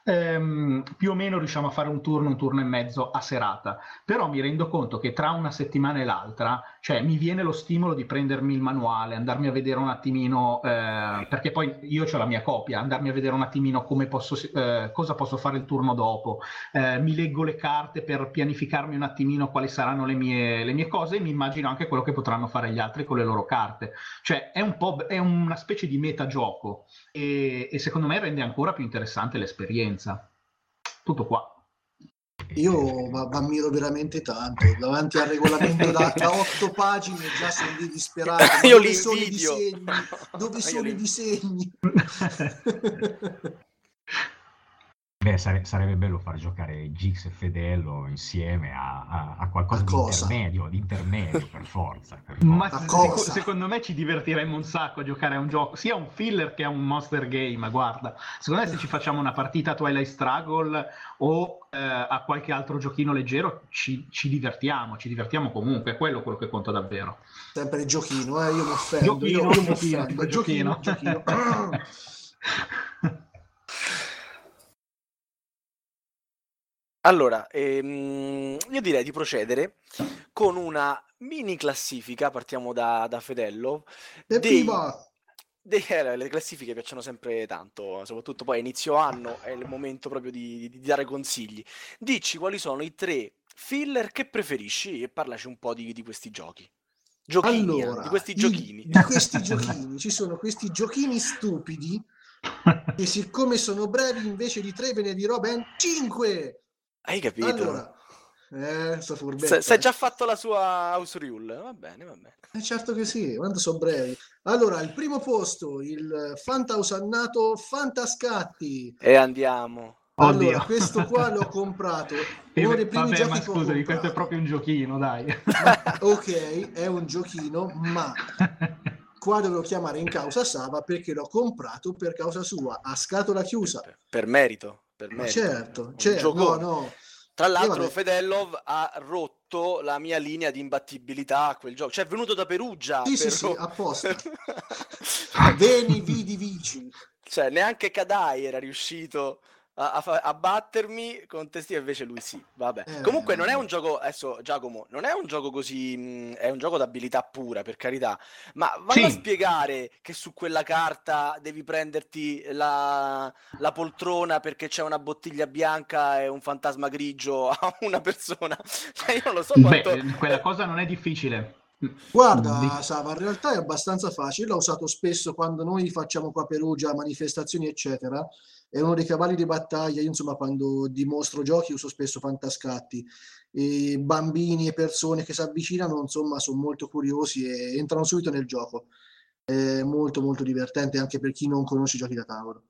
Ehm, più o meno riusciamo a fare un turno, un turno e mezzo a serata, però mi rendo conto che tra una settimana e l'altra, cioè mi viene lo stimolo di prendermi il manuale, andarmi a vedere un attimino, eh, perché poi io ho la mia copia, andarmi a vedere un attimino posso, eh, cosa posso fare il turno dopo, eh, mi leggo le carte per pianificarmi un attimino quali saranno le mie, le mie cose e mi immagino anche quello che potranno fare gli altri con le loro carte. Cioè è un è una specie di metagioco e, e secondo me rende ancora più interessante l'esperienza. Tutto qua. Io ammiro veramente tanto, davanti al regolamento da, da otto pagine già sono lì disperato. Io dove li sono i disegni? Dove sono li- i disegni? Beh, sare- sarebbe bello far giocare Gix e Fedello insieme a, a- a qualcosa A di cosa? intermedio, di intermedio per forza. per Ma forza. Ma seco- cosa? secondo me ci divertiremmo un sacco a giocare a un gioco, sia un filler che a un monster game. Guarda, secondo me se ci facciamo una partita a Twilight Struggle o eh, a qualche altro giochino leggero, ci, ci divertiamo, ci divertiamo comunque. È quello quello che conta davvero. Sempre il giochino, eh, io mi offendo. Giochino, io, io mi offendo. giochino. Giochino, giochino. Allora, ehm, io direi di procedere con una mini classifica, partiamo da, da Fedello, E dei, dei- eh, le classifiche piacciono sempre tanto, soprattutto poi a inizio anno è il momento proprio di, di dare consigli. Dici quali sono i tre filler che preferisci e parlaci un po' di, di questi giochi. Giochini, eh, Allora, di questi i- giochini. di questi giochini, ci sono questi giochini stupidi e siccome sono brevi, invece di tre ve ne dirò ben cinque. Hai capito? Allora, eh. Se, se eh. già fatto la sua house rule, va bene, va bene. Eh, certo che sì, quando sono brevi. Allora, il primo posto, il Fantausannato Fantascatti. E andiamo. Oddio. Allora, questo qua l'ho comprato. E Uno dei primi vabbè, giochi ma scusami, questo è proprio un giochino, dai. Ok, è un giochino, ma qua dovevo chiamare in causa Sava perché l'ho comprato per causa sua, a scatola chiusa. Per, per merito, per merito. certo, certo, no, no. Tra l'altro, vabbè. Fedelov ha rotto la mia linea di imbattibilità a quel gioco. Cioè, è venuto da Perugia. Sì, sì, per sì, ro- apposta. Veni, vidi, vici. cioè, neanche Kadai era riuscito a, a a battermi con Testino, invece lui sì. Vabbè. Eh, Comunque, non è vabbè. un gioco. Adesso, Giacomo, non è un gioco così. mh, è un gioco d'abilità pura, per carità. Ma vanno a Sì. spiegare che su quella carta devi prenderti la, la poltrona perché c'è una bottiglia bianca e un fantasma grigio a una persona. Cioè, io non lo so quanto. Beh, quella cosa non è difficile. Guarda, Sava, in realtà è abbastanza facile, l'ho usato spesso quando noi facciamo qua a Perugia manifestazioni, eccetera. È uno dei cavalli di battaglia, io insomma quando dimostro giochi uso spesso fantascatti. E bambini e persone che si avvicinano, insomma, sono molto curiosi e entrano subito nel gioco. È molto molto divertente anche per chi non conosce i giochi da tavolo.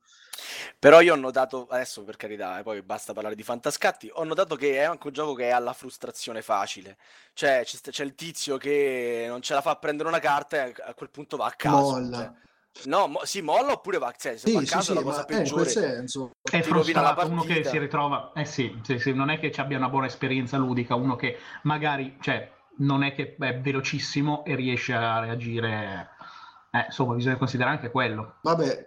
Però io ho notato, adesso per carità, eh, poi basta parlare di fantascatti, ho notato che è anche un gioco che è alla frustrazione facile. Cioè, c'è, c'è il tizio che non ce la fa a prendere una carta e a quel punto va a caso. Molla. cioè. No, mo- sì, molla oppure va, cioè, se va a Sì, sì, caso sì, è la cosa in quel peggiore. senso. È frustrato uno che si ritrova, eh sì, sì, sì, non è che ci abbia una buona esperienza ludica, uno che magari, cioè, non è che è velocissimo e riesce a reagire, eh, insomma, bisogna considerare anche quello. Vabbè,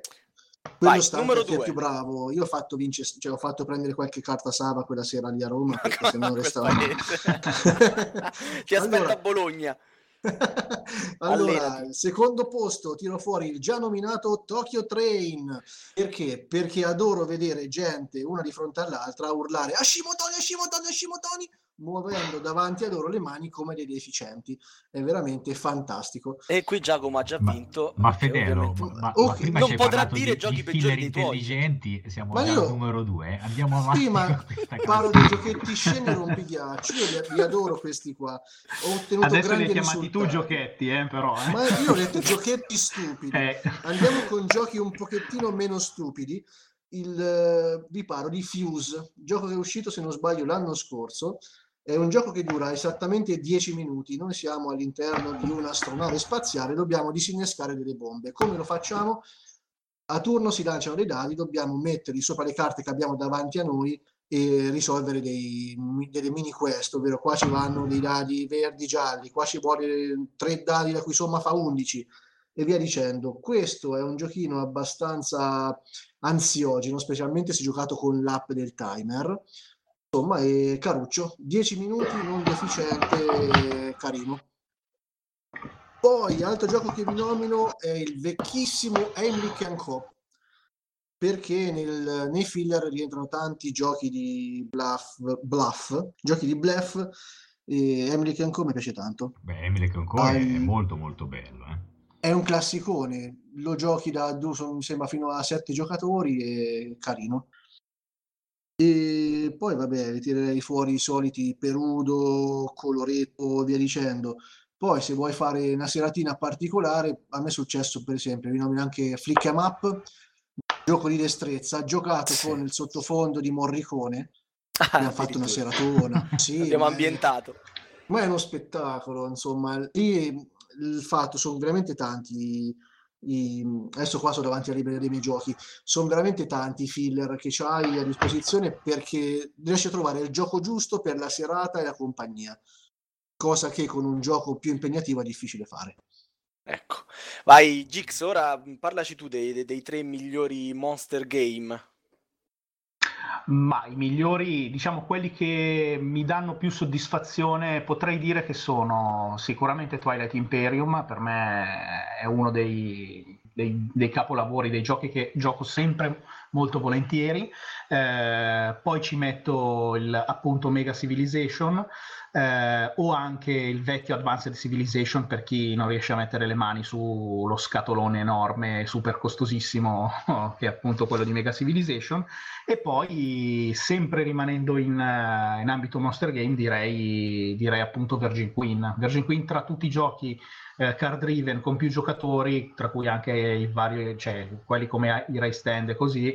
quello Vai, sta numero due. più bravo. Io ho fatto vincere, cioè ho fatto prendere qualche carta Sava quella sera lì a Roma perché se no restava. Ti aspetta Allora- a Bologna. allora, Allenati. secondo posto tiro fuori il già nominato Tokyo Train. Perché? Perché adoro vedere gente una di fronte all'altra urlare Ashimotoni, Ashimotoni, Ashimotoni, muovendo davanti a loro le mani come dei deficienti. È veramente fantastico. E qui Giacomo ha già Ma- vinto. Ma perché Fedelo, ovviamente- ma, ma Ok, prima non potrà dire di, giochi di peggiori dei tuoi. intelligenti, siamo Ma già io- al numero due, andiamo avanti Sì, ma parlo di giochetti scemi rompighiacci. Io li, li adoro questi qua. Ho ottenuto Adesso li grandi hai chiamati tu risultati. giochetti, eh, però. eh. Ma io ho detto giochetti stupidi. Eh, Andiamo con giochi un pochettino meno stupidi. Il, eh, vi parlo di Fuse, gioco che è uscito se non sbaglio l'anno scorso. È un gioco che dura esattamente 10 minuti. Noi siamo all'interno di un'astronave spaziale, dobbiamo disinnescare delle bombe. Come lo facciamo? A turno si lanciano dei dadi, dobbiamo metterli sopra le carte che abbiamo davanti a noi e risolvere dei, delle mini quest, ovvero qua ci vanno dei dadi verdi gialli, qua ci vuole tre dadi la cui somma fa 11 e via dicendo. Questo è un giochino abbastanza ansiogeno, specialmente se giocato con l'app del timer. Insomma, è caruccio, 10 minuti, non deficiente, carino. Poi, altro gioco che vi nomino è il vecchissimo Heimlich Co. Perché nel- nei filler rientrano tanti giochi di bluff, bluff giochi di bluff, e Heimlich Co mi piace tanto. Beh, Emily Concore è Al- molto molto bello. Eh. È un classicone, lo giochi da mi sembra fino a sette giocatori e carino. E poi vabbè, ritirerei fuori i soliti Perudo, Coloretto, via dicendo. Poi se vuoi fare una seratina particolare, a me è successo per esempio, vi nomino anche Flick 'em Up, gioco di destrezza, giocato Sì. con il sottofondo di Morricone, Ah, abbiamo fatto una seratona. Sì, Abbiamo ma è- ambientato. ma è uno spettacolo, insomma, lì il fatto sono veramente tanti. I- adesso qua sono davanti alla libreria dei miei giochi, sono veramente tanti i filler che hai a disposizione perché riesci a trovare il gioco giusto per la serata e la compagnia, cosa che con un gioco più impegnativo è difficile fare. Ecco. Vai, Gix, ora mh, parlaci tu dei, dei- dei tre migliori monster game. Ma i migliori, diciamo quelli che mi danno più soddisfazione, potrei dire che sono sicuramente Twilight Imperium, per me è uno dei, dei- dei capolavori, dei giochi che gioco sempre molto volentieri. Eh, poi ci metto il, appunto Mega Civilization eh, o anche il vecchio Advanced Civilization per chi non riesce a mettere le mani sullo scatolone enorme, super costosissimo, che è appunto quello di Mega Civilization. E poi, sempre rimanendo in, eh, in ambito Monster Game, direi, direi appunto Virgin Queen. Virgin Queen tra tutti i giochi eh, card driven con più giocatori, tra cui anche i vari, cioè, quelli come i Ray Stand e così,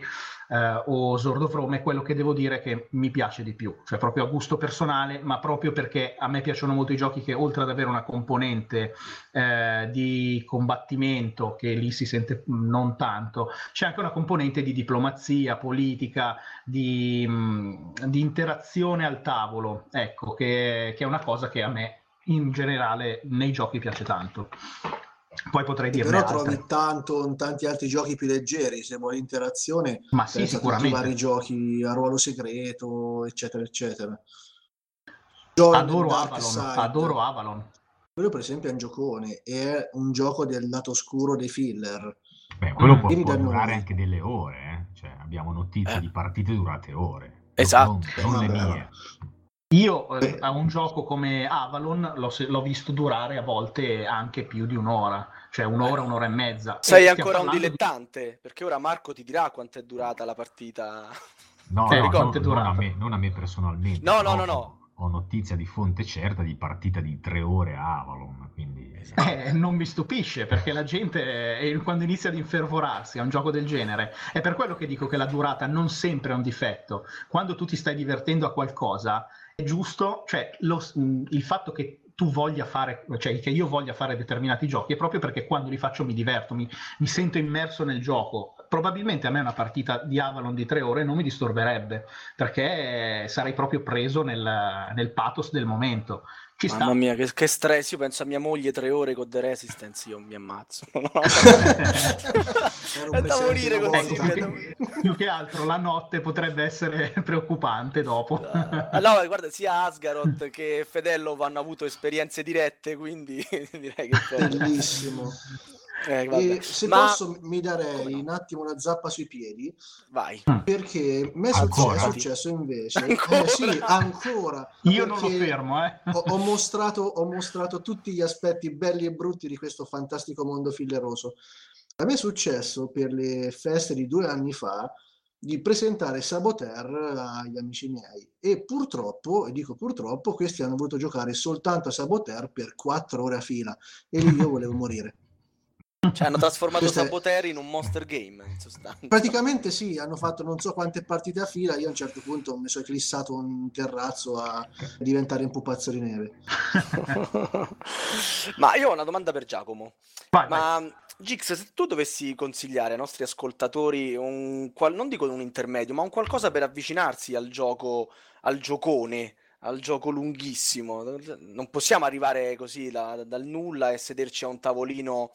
eh, o Sword of Rome, è quello che devo dire che mi piace di più, cioè proprio a gusto personale, ma proprio perché a me piacciono molto i giochi che oltre ad avere una componente eh, di combattimento, che lì si sente non tanto, c'è anche una componente di diplomazia, politica, di, mh, di interazione al tavolo, ecco, che, che è una cosa che a me in generale nei giochi piace tanto. Poi potrei dire Però trovi tanto in tanti altri giochi più leggeri, se vuoi interazione, ma sì, sicuramente. vari giochi a ruolo segreto, eccetera, eccetera. John adoro Avalon, adoro Avalon. Quello per esempio è un giocone, è un gioco del lato scuro dei filler. Beh, quello mm. può, può durare anche delle ore, eh? cioè, abbiamo notizie eh. di partite durate ore. Esatto. Non, non le mie. Io eh, a un gioco come Avalon l'ho, l'ho, visto durare a volte anche più di un'ora, cioè un'ora, eh. un'ora e mezza. Sei e ancora un dilettante, di... perché ora Marco ti dirà quanto è durata la partita. No, eh, no, no non, a me, non, a me, personalmente. No, no, no, no. Ho notizia di fonte certa di partita di tre ore a Avalon, quindi... Eh, non mi stupisce, perché la gente eh, quando inizia ad infervorarsi a un gioco del genere, è per quello che dico che la durata non sempre è un difetto. Quando tu ti stai divertendo a qualcosa, è giusto, cioè lo, il fatto che tu voglia fare, cioè che io voglia fare determinati giochi è proprio perché quando li faccio mi diverto, mi, mi sento immerso nel gioco. Probabilmente a me una partita di Avalon di tre ore non mi disturberebbe perché sarei proprio preso nel, nel pathos del momento. Ci Mamma sta. mia, che, che, stress! Io penso a mia moglie tre ore con The Resistance, io mi ammazzo. è da morire così. Più, più che altro la notte potrebbe essere preoccupante dopo. Allora, guarda, sia Asgaroth che Fedello hanno avuto esperienze dirette, quindi direi che è bellissimo. Eh, se Ma... posso mi darei no? un attimo una zappa sui piedi. Vai. Mm. Perché a me è successo invece. Ancora? Eh, sì, ancora. Io non lo fermo. Eh. ho, ho, mostrato, ho mostrato tutti gli aspetti belli e brutti di questo fantastico mondo filleroso. A me è successo per le feste di due anni fa di presentare Saboteur agli amici miei e purtroppo, e dico purtroppo, questi hanno voluto giocare soltanto a Saboteur per quattro ore a fila e lì io volevo morire. Cioè hanno trasformato Saboteri in un monster game, in sostanza. Praticamente sì, hanno fatto non so quante partite a fila, io a un certo punto mi sono clissato un terrazzo a diventare un pupazzo di neve. Ma io ho una domanda per Giacomo. Vai, Ma vai. Gix, se tu dovessi consigliare ai nostri ascoltatori un, non dico un intermedio, ma un qualcosa per avvicinarsi al gioco, al giocone, al gioco lunghissimo, non possiamo arrivare così da, dal nulla e sederci a un tavolino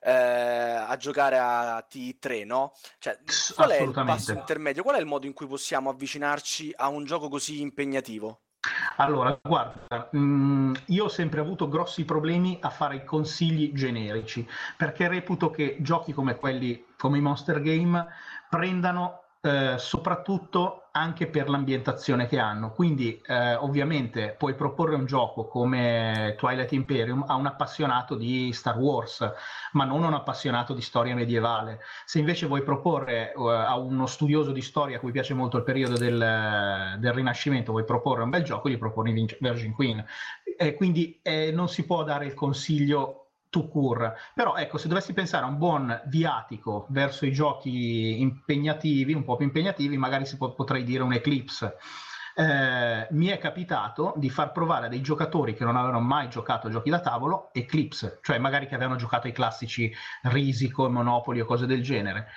eh, a giocare a T3, no? Cioè, qual è il passo intermedio? Qual è il modo in cui possiamo avvicinarci a un gioco così impegnativo? Allora, guarda, mm, io ho sempre avuto grossi problemi a fare i consigli generici, perché reputo che giochi come quelli, come i Monster Game, prendano eh, soprattutto anche per l'ambientazione che hanno. Quindi, eh, ovviamente, puoi proporre un gioco come Twilight Imperium a un appassionato di Star Wars, ma non a un appassionato di storia medievale. Se invece vuoi proporre uh, a uno studioso di storia a cui piace molto il periodo del, del Rinascimento, vuoi proporre un bel gioco, gli proponi Virgin Queen. Eh, quindi eh, non si può dare il consiglio to cure. Però ecco, se dovessi pensare a un buon viatico verso i giochi impegnativi, un po' più impegnativi, magari si può, potrei dire un Eclipse. Eh, mi è capitato di far provare a dei giocatori che non avevano mai giocato a giochi da tavolo Eclipse, cioè magari che avevano giocato ai classici Risico, Monopoli o cose del genere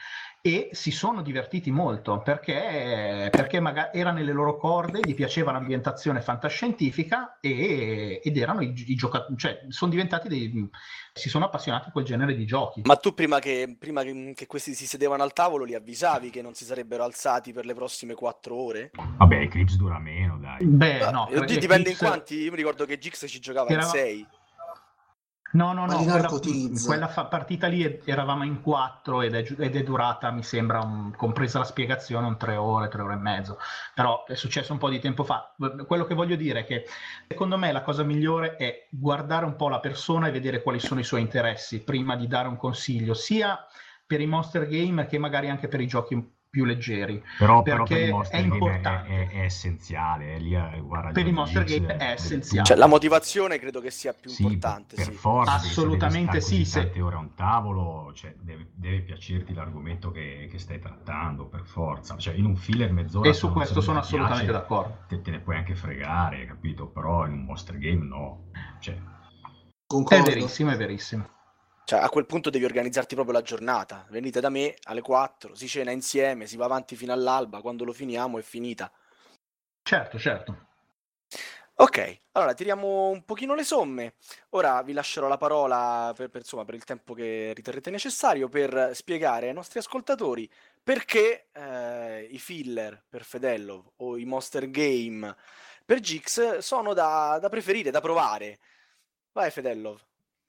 e si sono divertiti molto perché, perché magari era nelle loro corde, gli piaceva l'ambientazione fantascientifica e, ed erano i, i giocatori, cioè sono diventati dei, si sono appassionati a quel genere di giochi. Ma tu prima, che, prima che, questi si sedevano al tavolo li avvisavi che non si sarebbero alzati per le prossime quattro ore? Vabbè, Eclipse dura meno, dai. Beh, no. Dipende Eclipse... in quanti, io mi ricordo che Gix ci giocava era... in sei. No, no, no, quella, quella fa- partita lì eravamo in quattro ed è, ed è durata, mi sembra, un- compresa la spiegazione, un tre ore, tre ore e mezzo. Però è successo un po' di tempo fa. Quello che voglio dire è che secondo me la cosa migliore è guardare un po' la persona e vedere quali sono i suoi interessi prima di dare un consiglio, sia per i monster game che magari anche per i giochi più leggeri. Però, però Perché per i è Monster Game è, importante. è- è essenziale. È lì, eh, guarda, Per i Monster Game è eh, essenziale. Cioè, la motivazione credo che sia più Sì, importante. per sì. forza, Assolutamente se devi sì, se- tante ore a un tavolo, cioè, deve, deve piacerti l'argomento che, che stai trattando, per forza. Cioè, in un filler mezz'ora... E su questo sono assolutamente piace, d'accordo. Te, te ne puoi anche fregare, capito? Però in un Monster Game no. Cioè, È verissimo, è verissimo. Cioè, a quel punto devi organizzarti proprio la giornata. Venite da me alle 4, si cena insieme, si va avanti fino all'alba, quando lo finiamo è finita. Certo, certo. Ok, allora tiriamo un pochino le somme. Ora vi lascerò la parola per, per, insomma, per il tempo che riterrete necessario per spiegare ai nostri ascoltatori perché eh, i filler per Fedello o i Monster Game per Gix sono da, da preferire, da provare. Vai Fedello.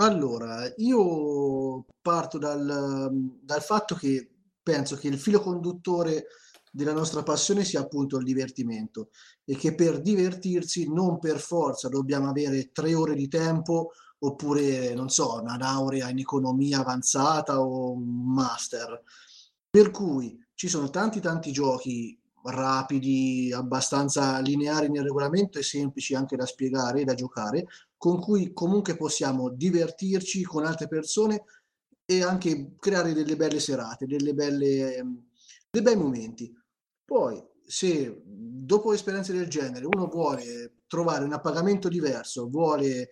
Allora, io parto dal, dal fatto che penso che il filo conduttore della nostra passione sia appunto il divertimento e che per divertirsi non per forza dobbiamo avere tre ore di tempo oppure, non so, una laurea in economia avanzata o un master. Per cui ci sono tanti tanti giochi rapidi, abbastanza lineari nel regolamento e semplici anche da spiegare e da giocare, con cui comunque possiamo divertirci con altre persone e anche creare delle belle serate, delle belle, ehm, dei bei momenti. Poi, se dopo esperienze del genere uno vuole trovare un appagamento diverso, vuole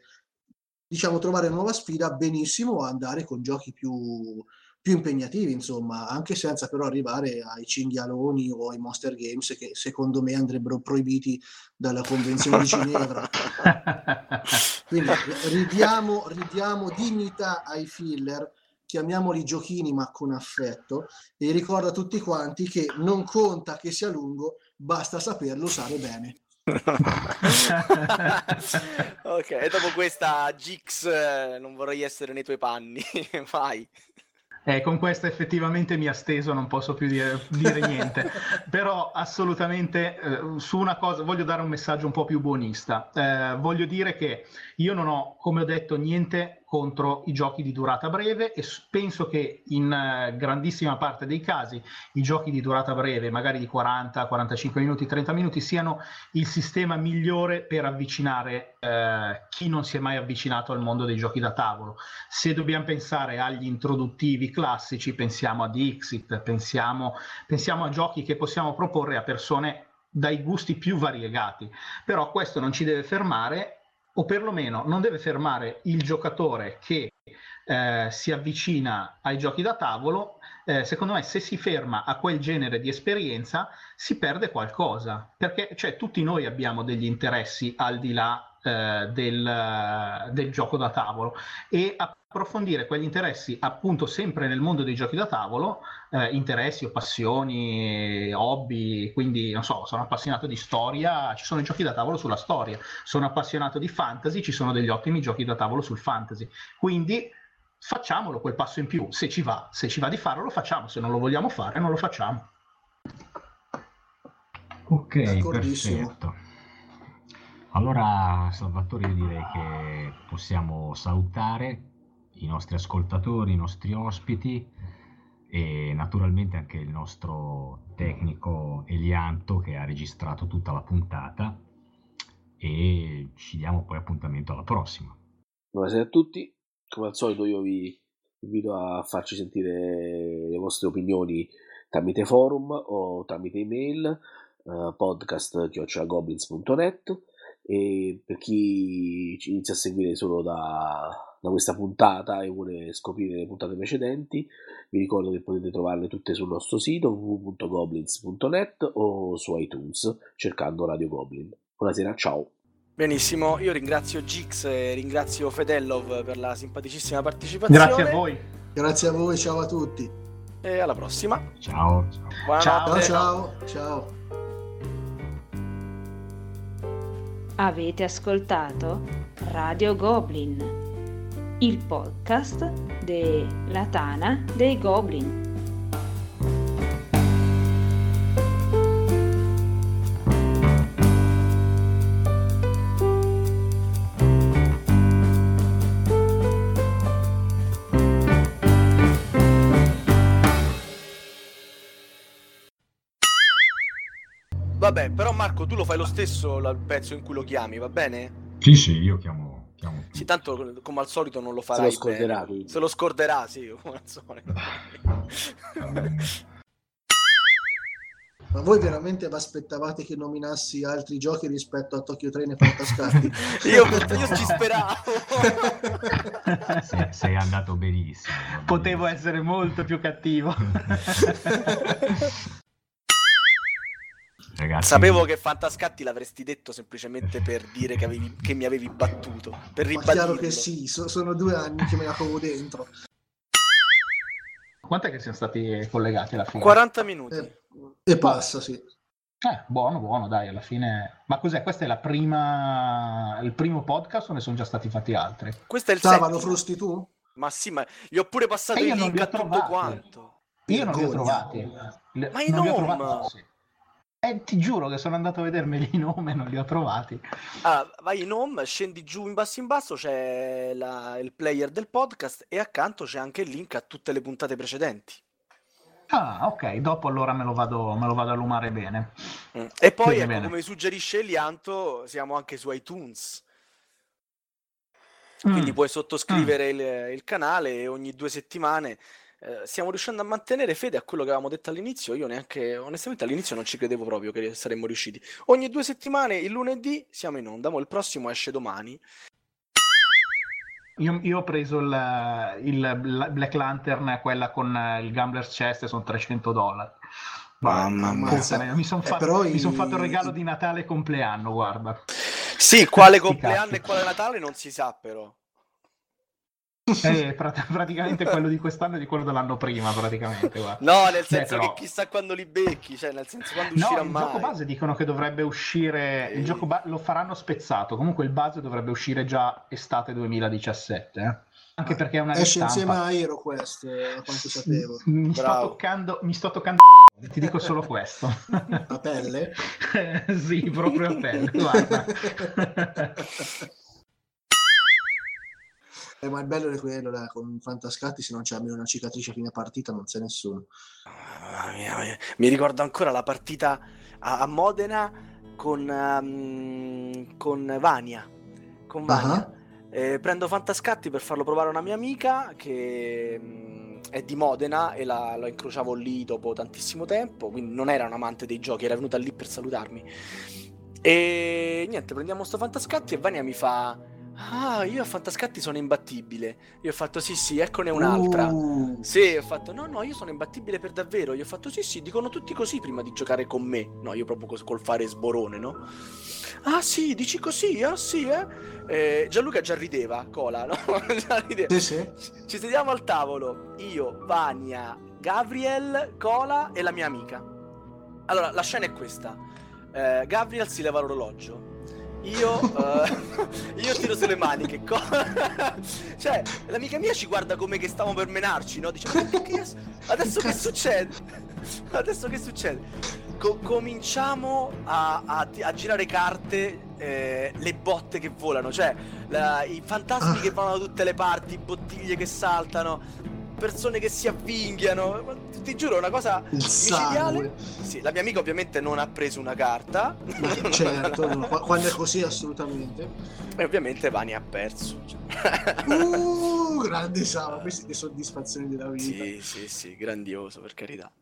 diciamo trovare una nuova sfida, benissimo andare con giochi più, più impegnativi, insomma, anche senza però arrivare ai cinghialoni o ai monster games che secondo me andrebbero proibiti dalla Convenzione di Ginevra. Quindi ridiamo, ridiamo dignità ai filler, chiamiamoli giochini ma con affetto e ricordo a tutti quanti che non conta che sia lungo, basta saperlo usare bene. ok, e dopo questa Gix eh, non vorrei essere nei tuoi panni. Vai. Eh, con questa effettivamente mi ha steso, non posso più dire, dire niente, però assolutamente eh, su una cosa voglio dare un messaggio un po' più buonista. Eh, voglio dire che io non ho, come ho detto, niente contro i giochi di durata breve e penso che in eh, grandissima parte dei casi i giochi di durata breve, magari di 40, 45 minuti, 30 minuti, siano il sistema migliore per avvicinare eh, chi non si è mai avvicinato al mondo dei giochi da tavolo. Se dobbiamo pensare agli introduttivi classici, pensiamo a Dixit, pensiamo, pensiamo a giochi che possiamo proporre a persone dai gusti più variegati. Però questo non ci deve fermare, o perlomeno non deve fermare il giocatore che eh, si avvicina ai giochi da tavolo. Eh, secondo me, se si ferma a quel genere di esperienza, si perde qualcosa, perché cioè, tutti noi abbiamo degli interessi al di là eh, del, del gioco da tavolo e approfondire quegli interessi appunto sempre nel mondo dei giochi da tavolo, eh, interessi o passioni, hobby, quindi non so, sono appassionato di storia, ci sono i giochi da tavolo sulla storia, sono appassionato di fantasy, ci sono degli ottimi giochi da tavolo sul fantasy, quindi facciamolo quel passo in più, se ci va, se ci va di farlo lo facciamo, se non lo vogliamo fare non lo facciamo. Ok, D'accordissimo. perfetto. Allora, Salvatore, io direi che possiamo salutare i nostri ascoltatori, i nostri ospiti e naturalmente anche il nostro tecnico Elianto che ha registrato tutta la puntata. E ci diamo poi appuntamento alla prossima. Buonasera a tutti, come al solito io vi invito a farci sentire le vostre opinioni tramite forum o tramite email eh, podcast.goblins.net e per chi ci inizia a seguire solo da, da questa puntata e vuole scoprire le puntate precedenti vi ricordo che potete trovarle tutte sul nostro sito www.goblins.net o su iTunes cercando Radio Goblin. Buonasera, ciao! Benissimo, io ringrazio Gix e ringrazio Fedellov per la simpaticissima partecipazione. Grazie a voi. Grazie a voi, ciao a tutti. E alla prossima. Ciao. ciao. Buonanotte. Ciao ciao, ciao. Avete ascoltato Radio Goblin. il podcast della Tana dei Goblin. Vabbè, però Marco, tu lo fai lo stesso il pezzo in cui lo chiami, va bene? Sì, sì, io chiamo... chiamo Sì, tanto come al solito non lo Se farai lo scorderà, bene. quindi. Se lo scorderà, sì, come al solito. Ma voi veramente vi aspettavate che nominassi altri giochi rispetto a Tokyo Train e Fantascatti? io, io ci speravo. sei, sei andato benissimo. Potevo essere molto più cattivo. Ragazzi, Sapevo che Fantascatti l'avresti detto semplicemente per dire che, avevi- che mi avevi battuto, per Ma chiaro che sì, so- sono due anni che me la covo dentro. Quant'è che siamo stati collegati alla fine? 40 minuti. Eh, e passa, sì. Eh, buono, buono, dai, alla fine. Ma cos'è? Questo è la prima... il primo podcast o ne sono già stati fatti altri? Questo è il Stavano settimo. frusti tu? Ma sì, ma gli ho pure passato E io il non link li ho a tutto trovati. quanto. Io non li ho trovati. Le- Ma i non li ho nom! trovati, sì. Eh, ti giuro che sono andato a vedermeli i nomi e non li ho trovati. Ah, vai in home, scendi giù in basso in basso, c'è la- il player del podcast e accanto c'è anche il link a tutte le puntate precedenti. Ah, ok, dopo allora me lo vado, me lo vado a lumare bene. Mm. E poi, ecco, bene. come suggerisce Elianto, siamo anche su iTunes. Quindi Mm. puoi sottoscrivere il, il canale e ogni due settimane eh, stiamo riuscendo a mantenere fede a quello che avevamo detto all'inizio. Io neanche, onestamente, all'inizio non ci credevo proprio che saremmo riusciti. Ogni due settimane, il lunedì, siamo in onda. Mo il prossimo esce domani. Io, io ho preso il, il Black Lantern, quella con il Gambler's Chest, e sono 300 dollari. Mamma mia. Mi sono Eh, fatto, mi son i- fatto il regalo di Natale e compleanno, guarda. Sì, quale compleanno e quale Natale non si sa, però. Eh, prat- praticamente quello di quest'anno e di quello dell'anno prima, praticamente. Guarda. No, nel Beh, senso però- che chissà quando li becchi, cioè nel senso quando No, uscirà il mai. gioco base dicono che dovrebbe uscire. Il gioco ba- lo faranno spezzato. Comunque il base dovrebbe uscire già estate 2017. eh. Anche perché è una Esce insieme ristampa. a Aeroquest, eh, a quanto sapevo. Mi sto toccando, mi sto toccando. Ti dico solo questo. A pelle? sì, proprio a pelle. Guarda. Eh, ma il bello è quello, là, con Fantascatti, se non c'è almeno una cicatrice a fine partita non c'è nessuno. Mamma mia, mia. Mi ricordo ancora la partita a, a Modena con, ehm, con Vania. Con Vania. Ah. Eh, prendo Fantascatti per farlo provare a una mia amica che mm, è di Modena e la, la incrociavo lì dopo tantissimo tempo, quindi non era un amante dei giochi, era venuta lì per salutarmi. E niente, prendiamo sto Fantascatti e Vania mi fa... Ah, io a Fantascatti sono imbattibile. Io ho fatto sì, sì, eccone un'altra. Uh, Sì, ho fatto no, no, io sono imbattibile per davvero. Io ho fatto sì, sì, dicono tutti così prima di giocare con me. No, io proprio col fare sborone, no? Ah, sì, dici così? Ah, sì, eh? Eh, Gianluca già rideva, cola, no? Già rideva. sì, sì. Ci sediamo al tavolo, io, Vania, Gabriel, Cola e la mia amica. Allora, la scena è questa. Eh, Gabriel si leva l'orologio. Io, eh, io tiro sulle maniche. Co- cioè, l'amica mia ci guarda come che stiamo per menarci, no? Dice, "Ma che- che- adesso che succede? Adesso che succede? Co- cominciamo a, a- a girare carte, eh, le botte che volano, cioè la- i fantasmi Ah. che vanno da tutte le parti, bottiglie che saltano, persone che si avvinghiano. Ti, giuro, è una cosa Il micidiale. Sì, la mia amica ovviamente non ha preso una carta. Ma certo, no, qua- quando è così assolutamente. e ovviamente Vani ha perso. Uh, grande Sava, queste che soddisfazioni della vita. sì, sì, sì, grandioso, per carità.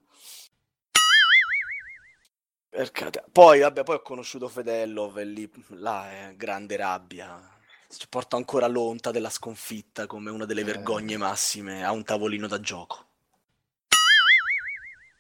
Poi, vabbè, poi ho conosciuto Fedelov e lì, là è grande rabbia. Ci porta ancora l'onta della sconfitta come una delle Eh. vergogne massime a un tavolino da gioco.